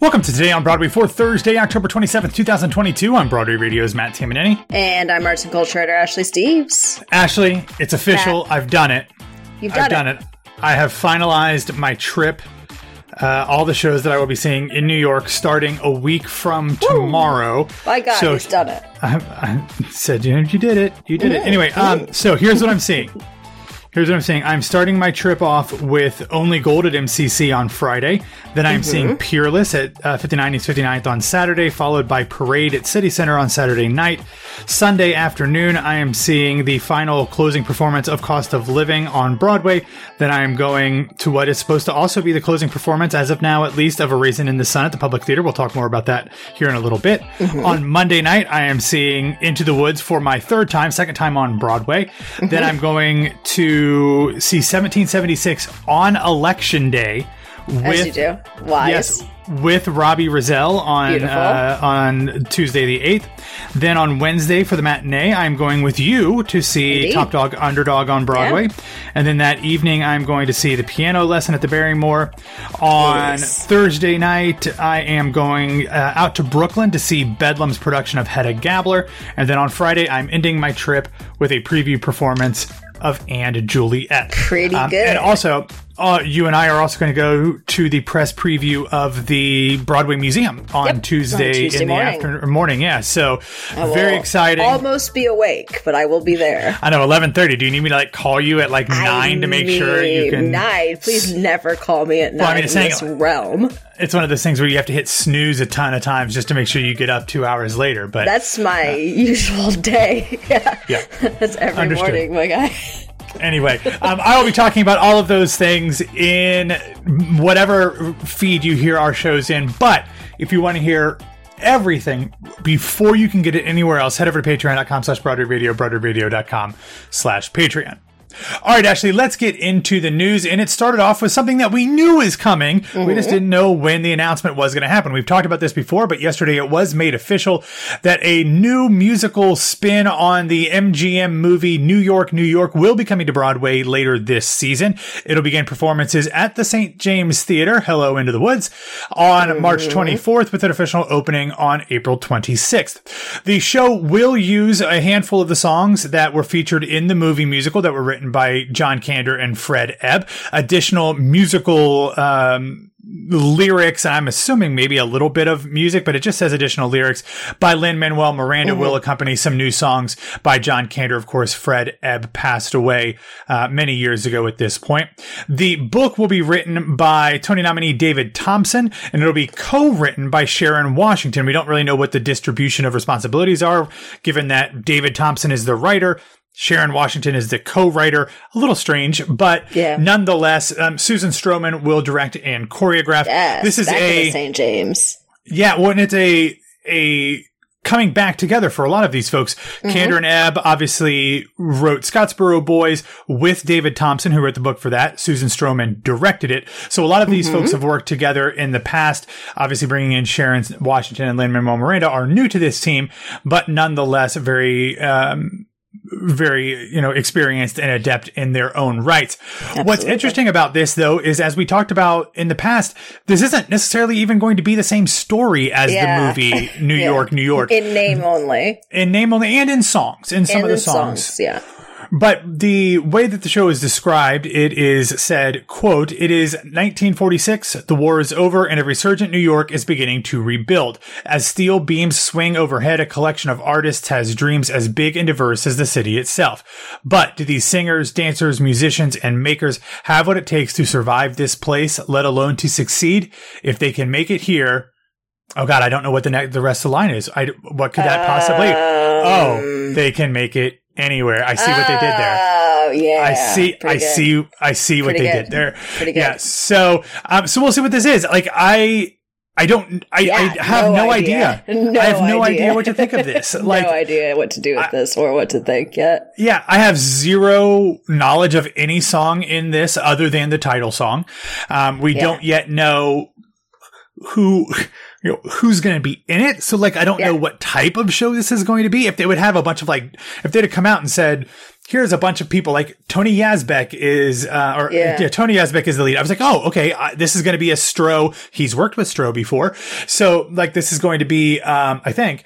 Welcome to Today on Broadway for Thursday, October 27th, 2022 on Broadway Radio's Matt Tamanini. And I'm arts and culture writer Ashley Steves. Ashley, it's official. Matt. I've done it. You've done I've done it. I have finalized my trip. Uh, all the shows that I will be seeing in New York starting a week from tomorrow. By God, So- he's done it. I, I said, you, you did it. You did it. Anyway, um, so here's what I'm seeing. Here's what I'm saying. I'm starting my trip off with Only Gold at MCC on Friday. Then I'm seeing mm-hmm. Peerless at uh, 59 East 59th on Saturday, followed by Parade at City Center on Saturday night. Sunday afternoon, I am seeing the final closing performance of Cost of Living on Broadway. Then I am going to what is supposed to also be the closing performance, as of now at least, of A Raisin in the Sun at the Public Theater. We'll talk more about that here in a little bit. Mm-hmm. On Monday night, I am seeing Into the Woods for my third time, second time on Broadway. Mm-hmm. Then I'm going to see 1776 on Election Day. With, As you do. Wise. Yes, with Robbie Rozelle on uh, on Tuesday the eighth. Then on Wednesday for the matinee, I'm going with you to see Indeed. Top Dog Underdog on Broadway, and then that evening I'm going to see the piano lesson at the Barrymore. On Yes. Thursday night, I am going uh, out to Brooklyn to see Bedlam's production of Hedda Gabler, and then on Friday I'm ending my trip with a preview performance of And Juliet. Pretty um, good. And also, uh, you and I are also going to go to the press preview of the Broadway Museum on Yep, Tuesday, on Tuesday in the morning. afternoon morning. Yeah, so very exciting. Almost be awake, but I will be there. I know, eleven thirty. Do you need me to like call you at like nine to make sure you can? Nine. Please never call me at nine I mean, it's in this realm. It's one of those things where you have to hit snooze a ton of times just to make sure you get up two hours later. But That's my usual day. yeah. yeah. That's every Understood. morning, my guy. Anyway, um, I will be talking about all of those things in whatever feed you hear our shows in. But if you want to hear everything before you can get it anywhere else, head over to patreon.com slash Broadway Radio, slash Patreon. All right, Ashley, let's get into the news. And it started off with something that we knew is coming. We just mm-hmm. didn't know when the announcement was going to happen. We've talked about this before, but yesterday it was made official that a new musical spin on the MGM movie New York, New York will be coming to Broadway later this season. It'll begin performances at the St. James Theater, Hello Into the Woods, on mm-hmm. March 24th with an official opening on April 26th. The show will use a handful of the songs that were featured in the movie musical that were written by John Kander and Fred Ebb. Additional musical, um, lyrics. I'm assuming maybe a little bit of music, but it just says additional lyrics by Lin Manuel Miranda will accompany some new songs by John Kander. Of course, Fred Ebb passed away uh, many years ago at this point. The book will be written by Tony nominee David Thompson, and it'll be co-written by Sharon Washington. We don't really know what the distribution of responsibilities are, given that David Thompson is the writer. Sharon Washington is the co-writer. A little strange, but Yeah. nonetheless, um, Susan Stroman will direct and choreograph. Yes. this is a St. James. yeah, well, and it's a a coming back together for a lot of these folks. Kander and Ebb obviously wrote Scottsboro Boys with David Thompson, who wrote the book for that. Susan Stroman directed it. So a lot of these folks have worked together in the past. Obviously, bringing in Sharon Washington and Lin Manuel Miranda are new to this team, but nonetheless very. Um, very, you know, experienced and adept in their own rights. What's interesting about this though is as we talked about in the past, this isn't necessarily even going to be the same story as Yeah. the movie New Yeah. York, New York. In name only. in name only and in songs, in some and of the in songs. Yeah. But the way that the show is described, it is said, quote, it is 1946, the war is over, and a resurgent New York is beginning to rebuild. As steel beams swing overhead, a collection of artists has dreams as big and diverse as the city itself. But do these singers, dancers, musicians, and makers have what it takes to survive this place, let alone to succeed? If they can make it here, Oh God, I don't know what the ne- the rest of the line is. I, what could that possibly? oh, um, they can make it anywhere. I see what they did there. Oh, yeah. I see. I good. see. I see what Pretty they good. did there. Pretty good. Yeah. So, um, so we'll see what this is. Like, I, I don't. I, Yeah, I have no, idea. No I have no idea. idea. what to think of this. Like, no idea what to do with this or what to think yet. yeah, I have zero knowledge of any song in this other than the title song. Um, we Yeah. don't yet know who you know, who's going to be in it. So like, I don't know what type of show this is going to be. If they would have a bunch of like, if they'd have come out and said, here's a bunch of people like Tony Yazbeck is, uh, or Yeah. yeah. Tony Yazbeck is the lead. I was like, oh, okay, this is going to be a Stro. He's worked with Stro before. So like, this is going to be, um, I think,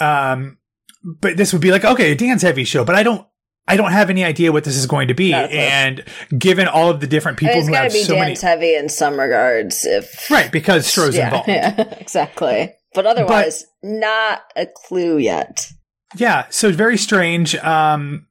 um, but this would be like, okay, a dance heavy show, but I don't, I don't have any idea what this is going to be. And given all of the different people it's who going have to be so many, dance heavy in some regards. If right, because Stro's yeah, involved. yeah, exactly. But otherwise, not a clue yet. Yeah, so very strange. Um,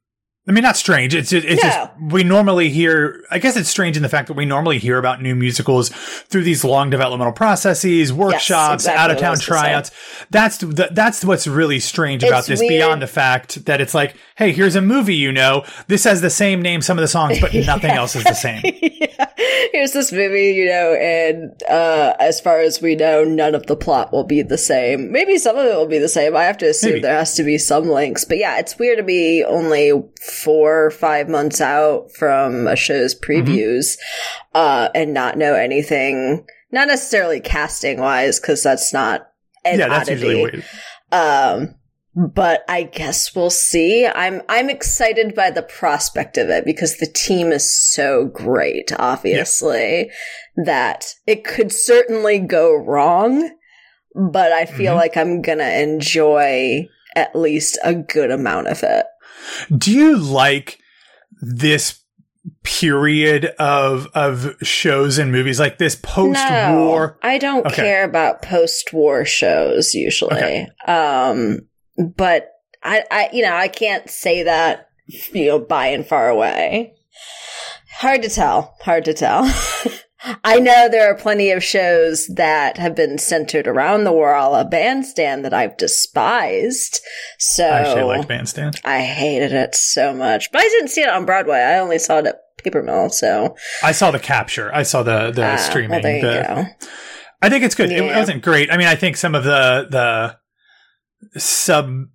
I mean, not strange. It's it's No. just we normally hear. I guess it's strange in the fact that we normally hear about new musicals through these long developmental processes, workshops, exactly out of town tryouts. That's the, that's what's really strange about It's this. weird. Beyond the fact that it's like, hey, here's a movie you know. This has the same name, some of the songs, but nothing else is the same. yeah. Here's this movie, you know, and uh, as far as we know, none of the plot will be the same. Maybe some of it will be the same. I have to assume Maybe. there has to be some links. But yeah, it's weird to be only four or five months out from a show's Mm-hmm. previews uh, and not know anything, not necessarily casting wise, because that's not an yeah, that's oddity. usually what. Um, but I guess we'll see. I'm I'm excited by the prospect of it because the team is so great, obviously, that it could certainly go wrong, but I feel Mhm. like I'm gonna enjoy at least a good amount of it. Do you like this period of of shows and movies like this post war? No, I don't Okay. care about post-war shows usually. Okay. Um, but I, I, you know, I can't say that, you know, by and far away. Hard to tell. Hard to tell. I know there are plenty of shows that have been centered around the war a bandstand that I've despised. So I actually liked Bandstand. I hated it so much, but I didn't see it on Broadway. I only saw it at Paper Mill. So I saw the capture. I saw the the ah, streaming. Well, there you the- go. I think it's good. It wasn't great. I mean, I think some of the the subtext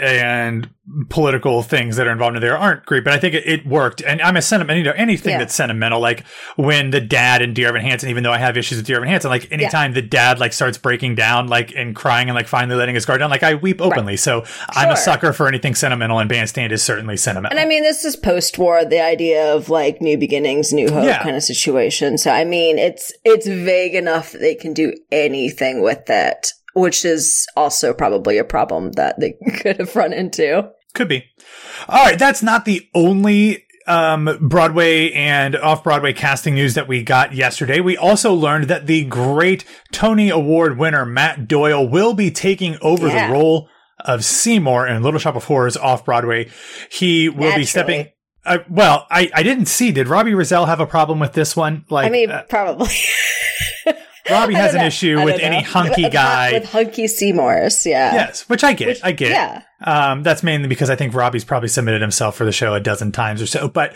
and political things that are involved in there aren't great, but I think it, it worked. And I'm a sentiment, you know, anything Yeah. that's sentimental, like when the dad and Dear Evan Hansen, even though I have issues with Dear Evan Hansen, like anytime the dad like starts breaking down, like and crying and like finally letting his guard down, like I weep openly. So I'm a sucker for anything sentimental, and Bandstand is certainly sentimental. And I mean, this is post-war, the idea of like new beginnings, new hope Yeah. kind of situation. So I mean, it's it's vague enough that they can do anything with it, which is also probably a problem that they could have run into. Could be. All right, that's not the only um, Broadway and off Broadway casting news that we got yesterday. We also learned that the great Tony Award winner Matt Doyle will be taking over Yeah. the role of Seymour in Little Shop of Horrors off Broadway. He will Naturally. be stepping. Uh, well, I, I didn't see. Did Robbie Rozelle have a problem with this one? Like, I mean, uh, probably. Robbie has an know. issue with any hunky With- guy. with hunky Seymours. Yeah. yes, which I get. Which- I get. Yeah. Um, that's mainly because I think Robbie's probably submitted himself for the show a dozen times or so. But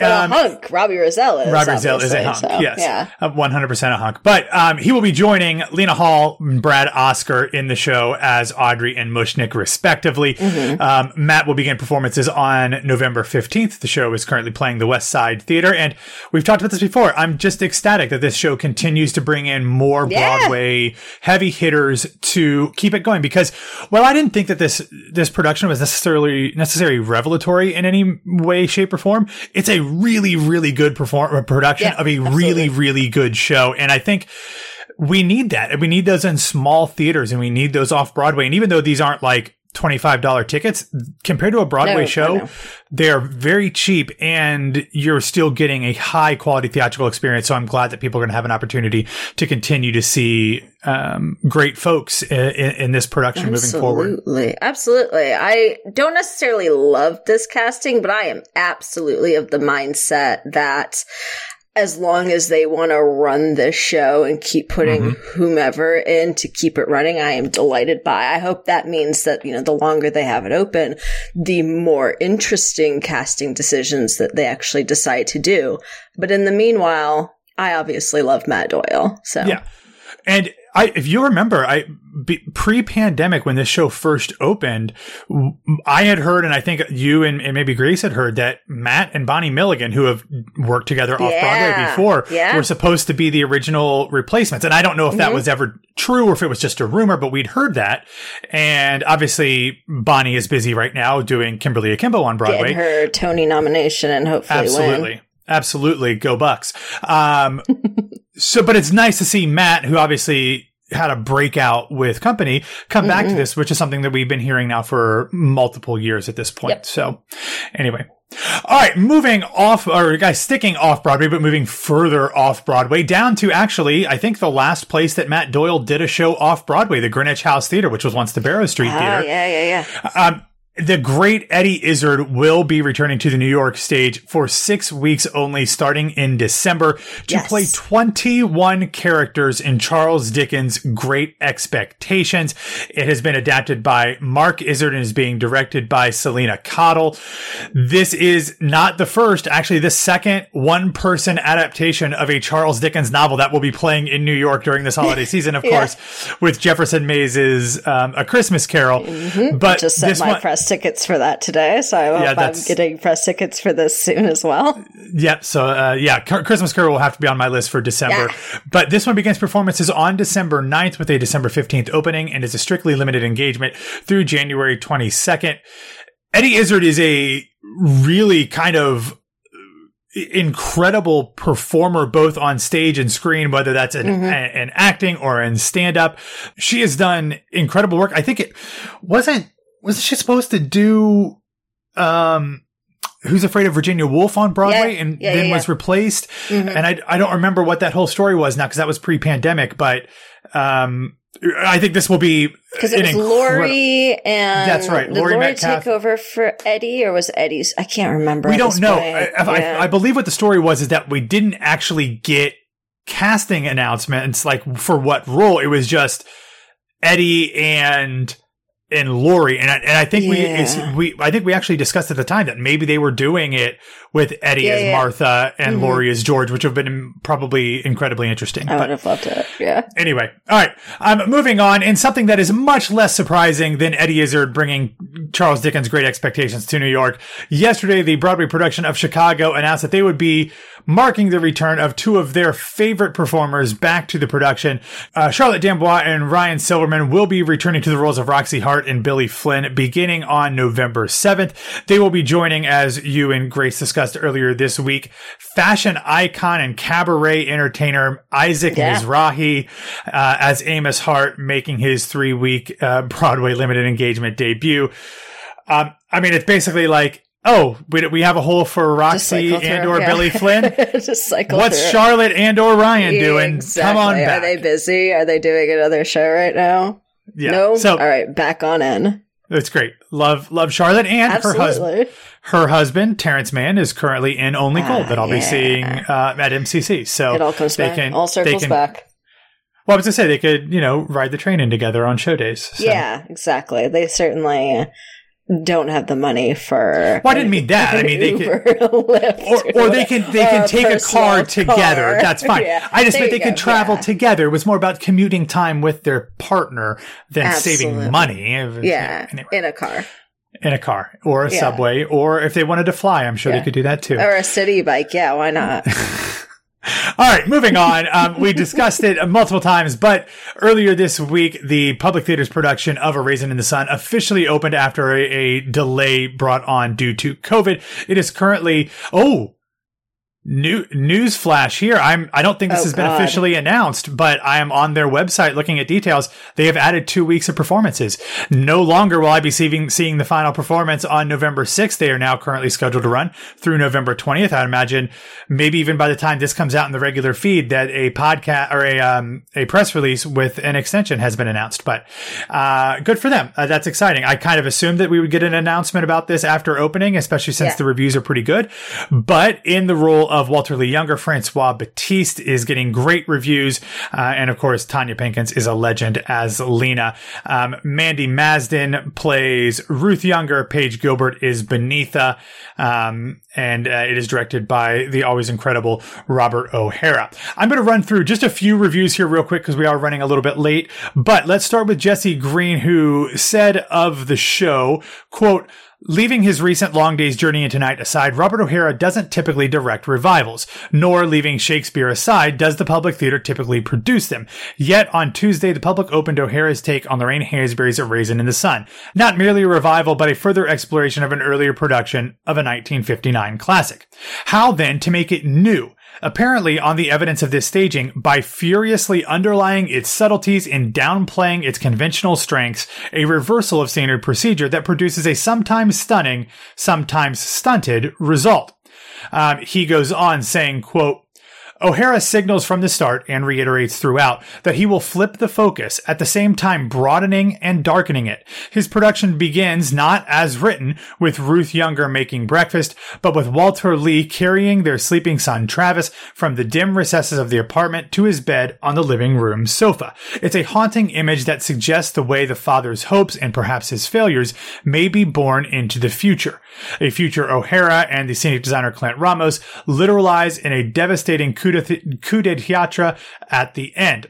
um, a hunk, Robbie Rozelle is. Robbie Rozelle is a hunk. so, yes, Yeah. Uh, 100% a hunk. But um, he will be joining Lena Hall and Brad Oscar in the show as Audrey and Mushnick, respectively. Mm-hmm. Um, Matt will begin performances on November 15th. The show is currently playing the West Side Theater. And we've talked about this before. I'm just ecstatic that this show continues to bring in more Yeah. Broadway heavy hitters to keep it going. Because, well, I didn't think that this, this production was necessarily necessarily revelatory in any way, shape, or form. It's a really, really good perform uh, production Yeah, of a absolutely. really, really good show. And I think we need that. We need those in small theaters and we need those off Broadway. And even though these aren't like $25 tickets compared to a Broadway No, show, they're very cheap and you're still getting a high quality theatrical experience. So I'm glad that people are going to have an opportunity to continue to see um, great folks in, in, in this production moving forward. Absolutely. Absolutely. I don't necessarily love this casting, but I am absolutely of the mindset that as long as they want to run this show and keep putting Mm-hmm. whomever in to keep it running, I am delighted by. I hope that means that, you know, the longer they have it open, the more interesting casting decisions that they actually decide to do. But in the meanwhile, I obviously love Matt Doyle. So Yeah. And I, if you remember, I pre-pandemic when this show first opened, I had heard, and I think you and, and, maybe Grace had heard that Matt and Bonnie Milligan, who have worked together off Yeah. Broadway before, Yeah. were supposed to be the original replacements. And I don't know if that Mhm. was ever true or if it was just a rumor, but we'd heard that. And obviously, Bonnie is busy right now doing Kimberly Akimbo on Broadway. Getting her Tony nomination and hopefully win. Absolutely. Absolutely. Go Bucks. Um, so, but it's nice to see Matt, who obviously had a breakout with company, come back to Mhm. this, which is something that we've been hearing now for multiple years at this point. Yep. So, anyway. All right, moving off, or guys, sticking off Broadway, but moving further off Broadway, down to actually, I think the last place that Matt Doyle did a show off Broadway, the Greenwich House Theater, which was once the Barrow Street Oh, Theater. yeah, yeah, yeah. Um, the great Eddie Izzard will be returning to the New York stage for six weeks only, starting in December, to Yes. play 21 characters in Charles Dickens' Great Expectations. It has been adapted by Mark Izzard and is being directed by Selina Cadell. This is not the first, actually, the second one person adaptation of a Charles Dickens novel that will be playing in New York during this holiday season, of Yeah. course, with Jefferson Mays's um, A Christmas Carol. But Just sent this my one, tickets for that today, so I hope Yeah, I'm getting press tickets for this soon as well. Yep. So, uh, yeah, Christmas Carol will have to be on my list for December. But this one begins performances on December 9th with a December 15th opening and is a strictly limited engagement through January 22nd. Eddie Izzard is a really kind of incredible performer both on stage and screen whether that's in, Mhm. in acting or in stand up she has done incredible work i think it wasn't was she supposed to do um who's afraid of virginia woolf on broadway Yeah. and Yeah, then yeah, was replaced Mhm. and I, I don't remember what that whole story was now because that was pre-pandemic but um i think this will be Because it was incre- Laurie and That's right, Laurie Metcalf. take over for Eddie, or was Eddie's? I can't remember. we don't know. I, I- I believe what the story was is that we didn't actually get casting announcements like for what role. It was just Eddie and and Laurie, and I, and I think we Yeah. it's, we I think we actually discussed at the time that maybe they were doing it with Eddie Yeah, as yeah. Martha and Mhm. Laurie as George, which would have been probably incredibly interesting. I But- would have loved it. Yeah. Anyway, all right. I'm um, moving on, in something that is much less surprising than Eddie Izzard bringing Charles Dickens' Great Expectations to New York. Yesterday, the Broadway production of Chicago announced that they would be marking the return of two of their favorite performers back to the production. Uh, Charlotte d'Amboise and Ryan Silverman will be returning to the roles of Roxie Hart and Billy Flynn beginning on November 7th. They will be joining, as you and Grace discussed earlier this week, fashion icon and cabaret entertainer Isaac Yeah. Mizrahi uh, as Amos Hart making his three week uh, Broadway limited engagement debut. Um, I mean, it's basically like, oh, we, we have a hole for Roxy and or yeah. Billy Flynn. Just cycle What's through. Charlotte and or Ryan doing? Exactly. Come on back. Are they busy? Are they doing another show right now? yeah. No. So all right, back on in. That's great. Love love Charlotte and her husband. Her husband Terrence Mann is currently in Only Gold Ah, that I'll be seeing uh, at MCC. So It all comes they back. can- all circles can- back. Well, I was gonna say they could, you know, ride the train in together on show days. So. Yeah, exactly. They certainly don't have the money for. Well, I didn't mean that. I mean, they Lyft, or, or they can they can take a car together. car. That's fine. Yeah. I just There meant they could travel Yeah. together. It was more about commuting time with their partner than Absolutely. saving money. Was- Yeah, Anyway, in a car in a car or a Yeah. subway, or if they wanted to fly, I'm sure they could do that too. or a city bike. Yeah, why not? All right, moving on. Um, we discussed it multiple times, but earlier this week, the Public Theater's production of A Raisin in the Sun officially opened after a, a delay brought on due to COVID. It is currently, oh, new news flash here. I'm, I don't think this Oh, has been God. officially announced, but I am on their website looking at details. They have added two weeks of performances. No longer will I be seeing, seeing the final performance on November 6th. They are now currently scheduled to run through November 20th. I'd imagine maybe even by the time this comes out in the regular feed that a podcast or a, um, a press release with an extension has been announced, but, uh, good for them. Uh, that's exciting. I kind of assumed that we would get an announcement about this after opening, especially since Yeah. the reviews are pretty good, but in the role of Walter Lee Younger, Francois Battiste, is getting great reviews. Uh, and of course, Tonya Pinkins is a legend as Lena. Um, Mandi Masden plays Ruth Younger. Paige Gilbert is Beneatha. Um, and uh, it is directed by the always incredible Robert O'Hara. I'm going to run through just a few reviews here real quick because we are running a little bit late. But let's start with Jesse Green, who said of the show, quote, Leaving his recent Long Day's Journey into Night aside, Robert O'Hara doesn't typically direct revivals, nor leaving Shakespeare aside, does the public theater typically produce them. Yet on Tuesday, the public opened O'Hara's take on Lorraine Hansberry's A Raisin in the Sun. Not merely a revival, but a further exploration of an earlier production of a 1959 classic. How then to make it new? Apparently on the evidence of this staging by furiously underlying its subtleties and downplaying its conventional strengths, a reversal of standard procedure that produces a sometimes stunning, sometimes stunted result. Um, he goes on saying, quote, O'Hara signals from the start and reiterates throughout that he will flip the focus at the same time broadening and darkening it. His production begins not as written with Ruth Younger making breakfast, but with Walter Lee carrying their sleeping son Travis from the dim recesses of the apartment to his bed on the living room sofa. It's a haunting image that suggests the way the father's hopes and perhaps his failures may be born into the future. A future O'Hara and the scenic designer Clint Ramos literalize in a devastating coup coup de theatre at the end.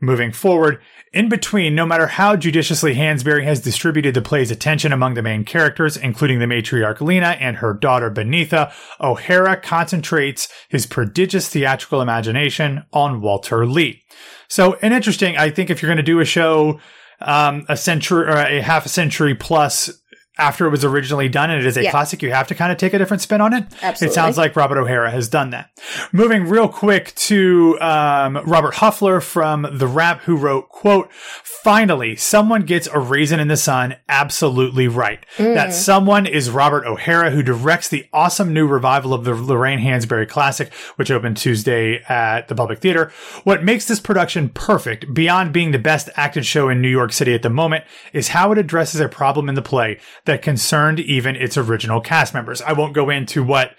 Moving forward, in between, no matter how judiciously Hansberry has distributed the play's attention among the main characters, including the matriarch Lena and her daughter Beneatha, O'Hara concentrates his prodigious theatrical imagination on Walter Lee. So, an interesting, I think if you're going to do a show, um, a century or a half a century plus after it was originally done and it is a Yeah. classic, you have to kind of take a different spin on it. Absolutely. It sounds like Robert O'Hara has done that. Moving real quick to um, Robert Hofler from TheWrap, who wrote, quote, Finally, someone gets a raisin in the sun absolutely right. That someone is Robert O'Hara, who directs the awesome new revival of the Lorraine Hansberry classic, which opened Tuesday at the Public Theater. What makes this production perfect, beyond being the best acted show in New York City at the moment, is how it addresses a problem in the play that concerned even its original cast members. I won't go into what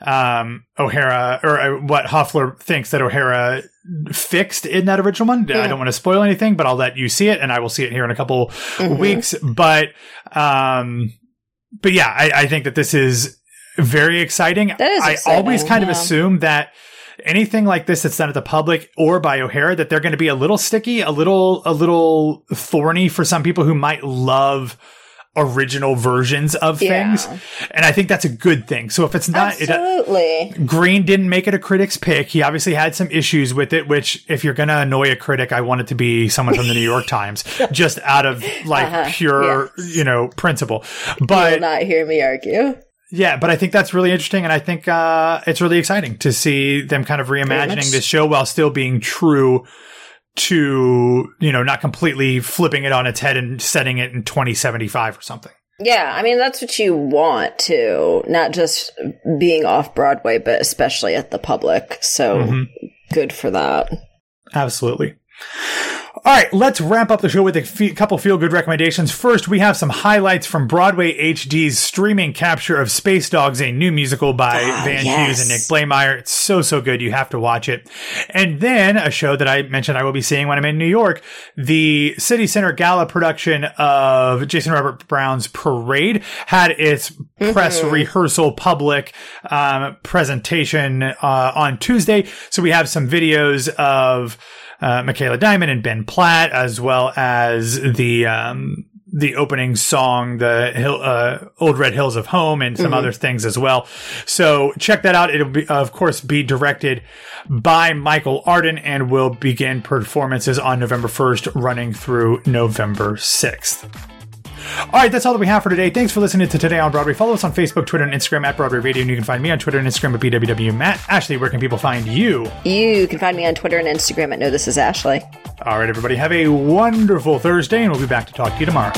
um, O'Hara or uh, what Hofler thinks that O'Hara fixed in that original one. I don't want to spoil anything, but I'll let you see it, and I will see it here in a couple weeks. But, um, but yeah, I, I think that this is very exciting. Is I exciting, always kind of assume that anything like this that's done at the public or by O'Hara that they're going to be a little sticky, a little, a little thorny for some people who might love original versions of Yeah. things. And I think that's a good thing. So if it's not, it, Absolutely. Green didn't make it a critic's pick. He obviously had some issues with it, which if you're going to annoy a critic, I want it to be someone from the New York Times, just out of like Uh-huh. pure, you know, principle. will But not hear me argue. yeah, but I think that's really interesting. And I think, uh, it's really exciting to see them kind of reimagining this show while still being true to, you know, not completely flipping it on its head and setting it in 2075 or something. Yeah, I mean that's what you want to, not just being off Broadway, but especially at the public. So Mm-hmm. good for that. Absolutely. All right, let's wrap up the show with a couple feel good recommendations. First, we have some highlights from Broadway HD's streaming capture of Space Dogs, a new musical by Ah, Van yes. Hughes and Nick Blaemire. It's so, so good. You have to watch it. And then a show that I mentioned I will be seeing when I'm in New York, the City Center Gala production of Jason Robert Brown's Parade had its press rehearsal public um, presentation uh, on Tuesday. So we have some videos of uh, Michaela Diamond and Ben Platt, as well as the um, the opening song, the Hill, uh, Old Red Hills of Home, and some other things as well. So check that out. It'll be, of course, be directed by Michael Arden and will begin performances on November 1st, running through November 6th. All right, that's all that we have for today. Thanks for listening to Today on Broadway. Follow us on Facebook, Twitter, and Instagram at Broadway Radio, and you can find me on Twitter and Instagram at BWW Matt. Ashley, where can people find you? You can find me on Twitter and Instagram at No This Is Ashley. All right, everybody, have a wonderful Thursday, and we'll be back to talk to you tomorrow.